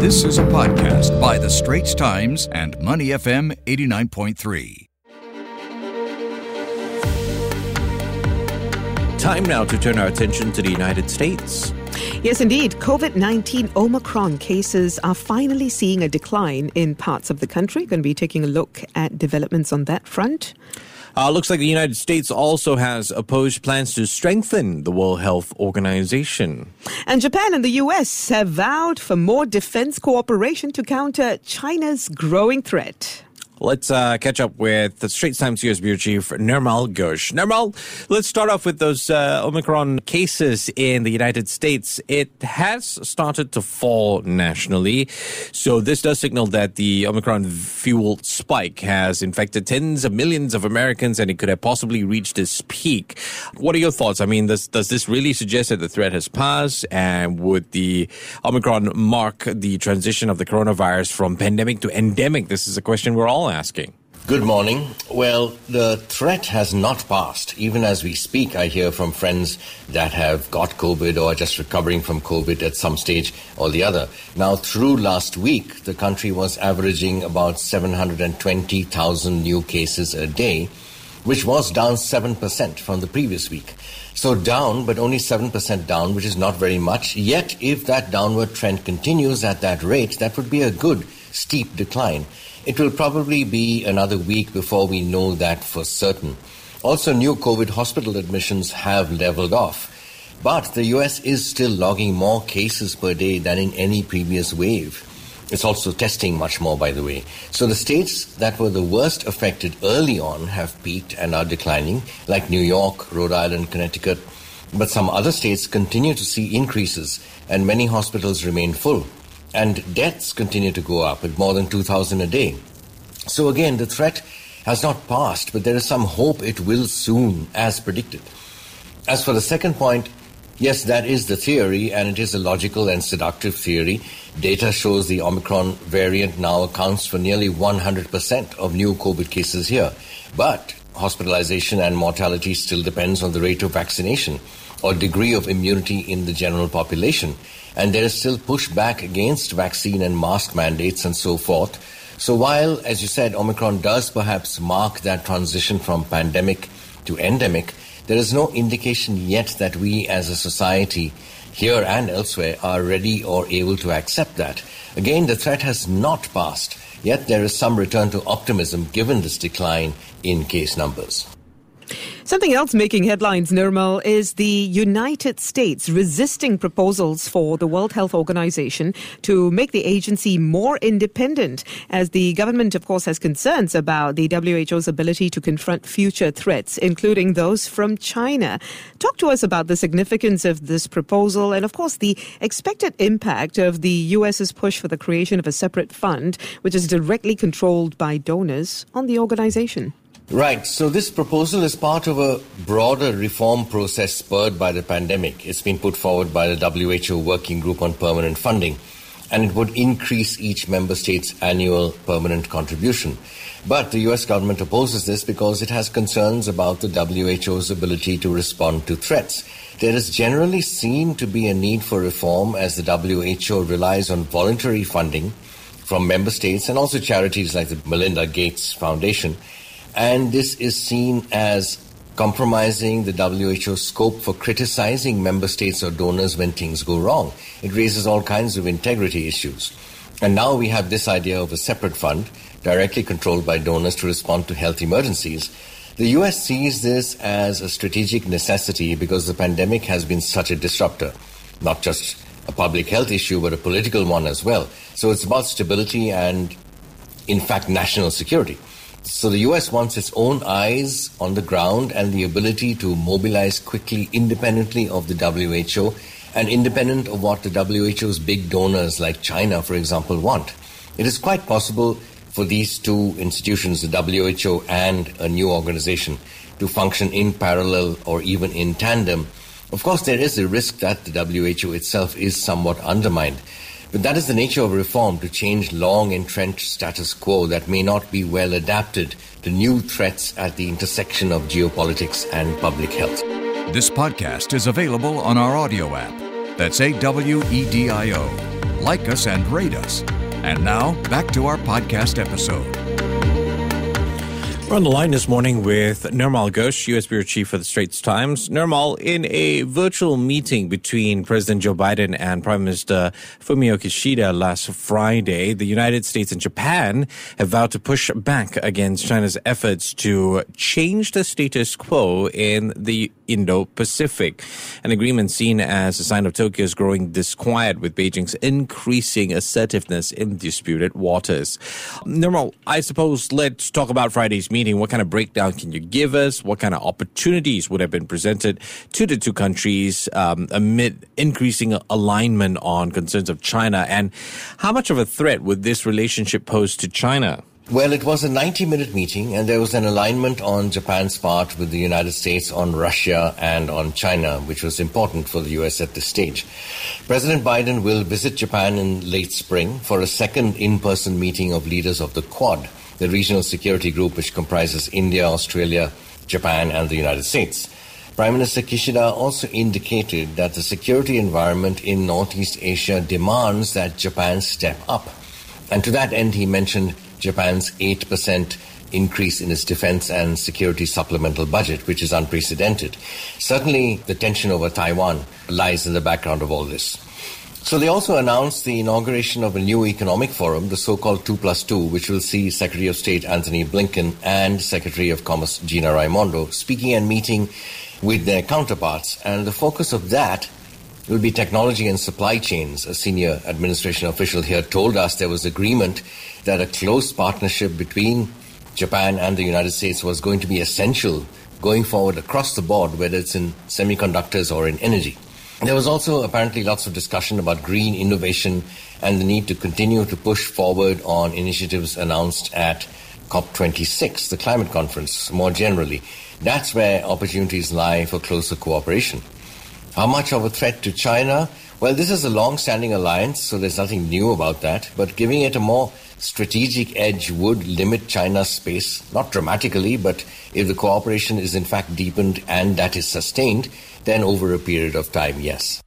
This is a podcast by The Straits Times and Money FM 89.3. Time now to turn our attention to the United States. Yes, indeed. COVID 19 Omicron cases are finally seeing a decline in parts of the country. Going to be taking a look at developments on that front. Uh, looks like the United States also has opposed plans to strengthen the World Health Organization. And Japan and the US have vowed for more defense cooperation to counter China's growing threat. Let's uh, catch up with the Straits Times US Bureau Chief Nirmal Ghosh. Nirmal, let's start off with those uh, Omicron cases in the United States. It has started to fall nationally, so this does signal that the Omicron fueled spike has infected tens of millions of Americans, and it could have possibly reached its peak. What are your thoughts? I mean, does does this really suggest that the threat has passed, and would the Omicron mark the transition of the coronavirus from pandemic to endemic? This is a question we're all asking. Good morning. Well, the threat has not passed. Even as we speak, I hear from friends that have got COVID or are just recovering from COVID at some stage or the other. Now, through last week, the country was averaging about 720,000 new cases a day, which was down 7% from the previous week. So down, but only 7% down, which is not very much. Yet, if that downward trend continues at that rate, that would be a good steep decline. It will probably be another week before we know that for certain. Also, new COVID hospital admissions have leveled off. But the US is still logging more cases per day than in any previous wave. It's also testing much more, by the way. So the states that were the worst affected early on have peaked and are declining, like New York, Rhode Island, Connecticut. But some other states continue to see increases, and many hospitals remain full and deaths continue to go up at more than 2,000 a day. So again, the threat has not passed, but there is some hope it will soon, as predicted. As for the second point, yes, that is the theory, and it is a logical and seductive theory. Data shows the Omicron variant now accounts for nearly 100% of new COVID cases here. But hospitalization and mortality still depends on the rate of vaccination or degree of immunity in the general population. And there is still pushback against vaccine and mask mandates and so forth. So while, as you said, Omicron does perhaps mark that transition from pandemic to endemic, there is no indication yet that we as a society here and elsewhere are ready or able to accept that. Again, the threat has not passed, yet there is some return to optimism given this decline in case numbers. Something else making headlines, Nirmal, is the United States resisting proposals for the World Health Organization to make the agency more independent, as the government, of course, has concerns about the WHO's ability to confront future threats, including those from China. Talk to us about the significance of this proposal and, of course, the expected impact of the US's push for the creation of a separate fund, which is directly controlled by donors, on the organization. Right. So this proposal is part of a broader reform process spurred by the pandemic. It's been put forward by the WHO Working Group on Permanent Funding, and it would increase each member state's annual permanent contribution. But the US government opposes this because it has concerns about the WHO's ability to respond to threats. There is generally seen to be a need for reform as the WHO relies on voluntary funding from member states and also charities like the Melinda Gates Foundation and this is seen as compromising the WHO scope for criticizing member states or donors when things go wrong. It raises all kinds of integrity issues. And now we have this idea of a separate fund directly controlled by donors to respond to health emergencies. The US sees this as a strategic necessity because the pandemic has been such a disruptor, not just a public health issue, but a political one as well. So it's about stability and, in fact, national security. So the US wants its own eyes on the ground and the ability to mobilize quickly independently of the WHO and independent of what the WHO's big donors like China, for example, want. It is quite possible for these two institutions, the WHO and a new organization, to function in parallel or even in tandem. Of course, there is a risk that the WHO itself is somewhat undermined. But that is the nature of reform to change long entrenched status quo that may not be well adapted to new threats at the intersection of geopolitics and public health. This podcast is available on our Awedio app. That's A W E D I O. like us, and rate us. And now, back to our podcast episode. We're on the line this morning with Nirmal Ghosh, U.S. Bureau Chief for the Straits Times. Nirmal, in a virtual meeting between President Joe Biden and Prime Minister Fumio Kishida last Friday, the United States and Japan have vowed to push back against China's efforts to change the status quo in the Indo-Pacific. An agreement seen as a sign of Tokyo's growing disquiet with Beijing's increasing assertiveness in disputed waters. Nirmal, I suppose let's talk about Friday's meeting meeting? What kind of breakdown can you give us? What kind of opportunities would have been presented to the two countries um, amid increasing alignment on concerns of China? And how much of a threat would this relationship pose to China? Well, it was a 90 minute meeting, and there was an alignment on Japan's part with the United States on Russia and on China, which was important for the U.S. at this stage. President Biden will visit Japan in late spring for a second in person meeting of leaders of the Quad the regional security group, which comprises India, Australia, Japan, and the United States. Prime Minister Kishida also indicated that the security environment in Northeast Asia demands that Japan step up. And to that end, he mentioned Japan's 8% increase in its defense and security supplemental budget, which is unprecedented. Certainly, the tension over Taiwan lies in the background of all this. So they also announced the inauguration of a new economic forum, the so-called 2 plus 2, which will see Secretary of State Antony Blinken and Secretary of Commerce Gina Raimondo speaking and meeting with their counterparts. And the focus of that will be technology and supply chains. A senior administration official here told us there was agreement that a close partnership between Japan and the United States was going to be essential going forward across the board, whether it's in semiconductors or in energy. There was also apparently lots of discussion about green innovation and the need to continue to push forward on initiatives announced at COP26, the climate conference, more generally. That's where opportunities lie for closer cooperation. How much of a threat to China? Well, this is a long standing alliance, so there's nothing new about that, but giving it a more strategic edge would limit China's space, not dramatically, but if the cooperation is in fact deepened and that is sustained, then over a period of time, yes.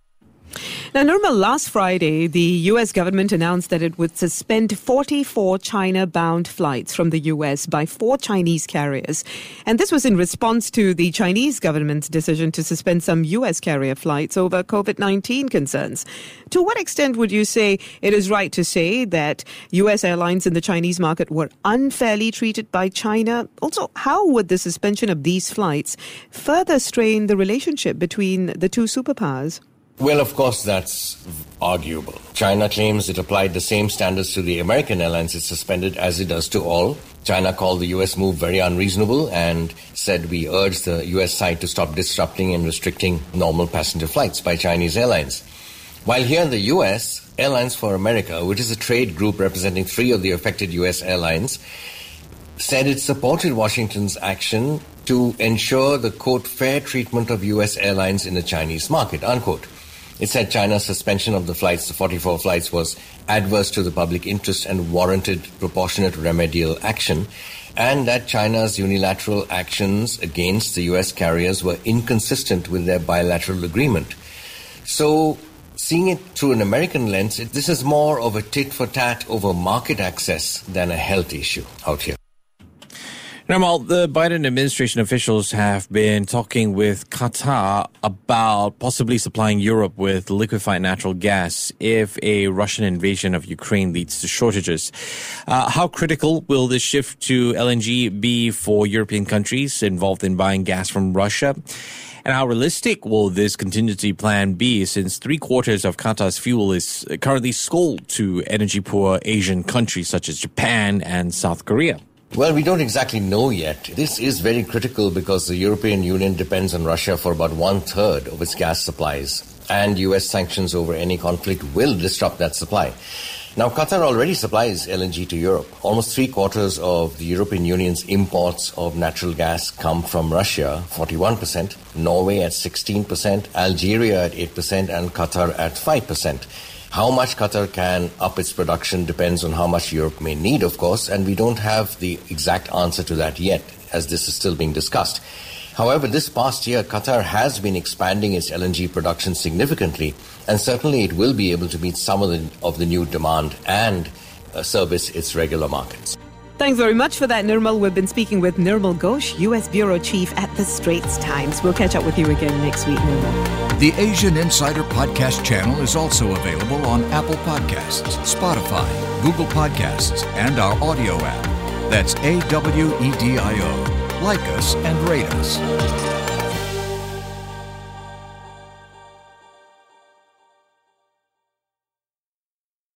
Now, Nirmal, last Friday, the U.S. government announced that it would suspend 44 China bound flights from the U.S. by four Chinese carriers. And this was in response to the Chinese government's decision to suspend some U.S. carrier flights over COVID 19 concerns. To what extent would you say it is right to say that U.S. airlines in the Chinese market were unfairly treated by China? Also, how would the suspension of these flights further strain the relationship between the two superpowers? Well, of course, that's arguable. China claims it applied the same standards to the American airlines it suspended as it does to all. China called the US move very unreasonable and said we urge the US side to stop disrupting and restricting normal passenger flights by Chinese airlines. While here in the US, Airlines for America, which is a trade group representing three of the affected US airlines, said it supported Washington's action to ensure the quote fair treatment of US airlines in the Chinese market, unquote. It said China's suspension of the flights, the 44 flights, was adverse to the public interest and warranted proportionate remedial action, and that China's unilateral actions against the U.S. carriers were inconsistent with their bilateral agreement. So, seeing it through an American lens, this is more of a tit for tat over market access than a health issue out here. Nirmal, the Biden administration officials have been talking with Qatar about possibly supplying Europe with liquefied natural gas if a Russian invasion of Ukraine leads to shortages. Uh, how critical will this shift to LNG be for European countries involved in buying gas from Russia? And how realistic will this contingency plan be since three quarters of Qatar's fuel is currently sold to energy poor Asian countries such as Japan and South Korea? Well, we don't exactly know yet. This is very critical because the European Union depends on Russia for about one third of its gas supplies, and US sanctions over any conflict will disrupt that supply. Now, Qatar already supplies LNG to Europe. Almost three quarters of the European Union's imports of natural gas come from Russia, 41%, Norway at 16%, Algeria at 8%, and Qatar at 5%. How much Qatar can up its production depends on how much Europe may need, of course, and we don't have the exact answer to that yet, as this is still being discussed. However, this past year, Qatar has been expanding its LNG production significantly, and certainly it will be able to meet some of the, of the new demand and uh, service its regular markets. Thanks very much for that, Nirmal. We've been speaking with Nirmal Ghosh, U.S. Bureau Chief at the Straits Times. We'll catch up with you again next week, Nirmal. The Asian Insider Podcast channel is also available on Apple Podcasts, Spotify, Google Podcasts, and our Awedio app. That's A W E D I O. Like us and rate us.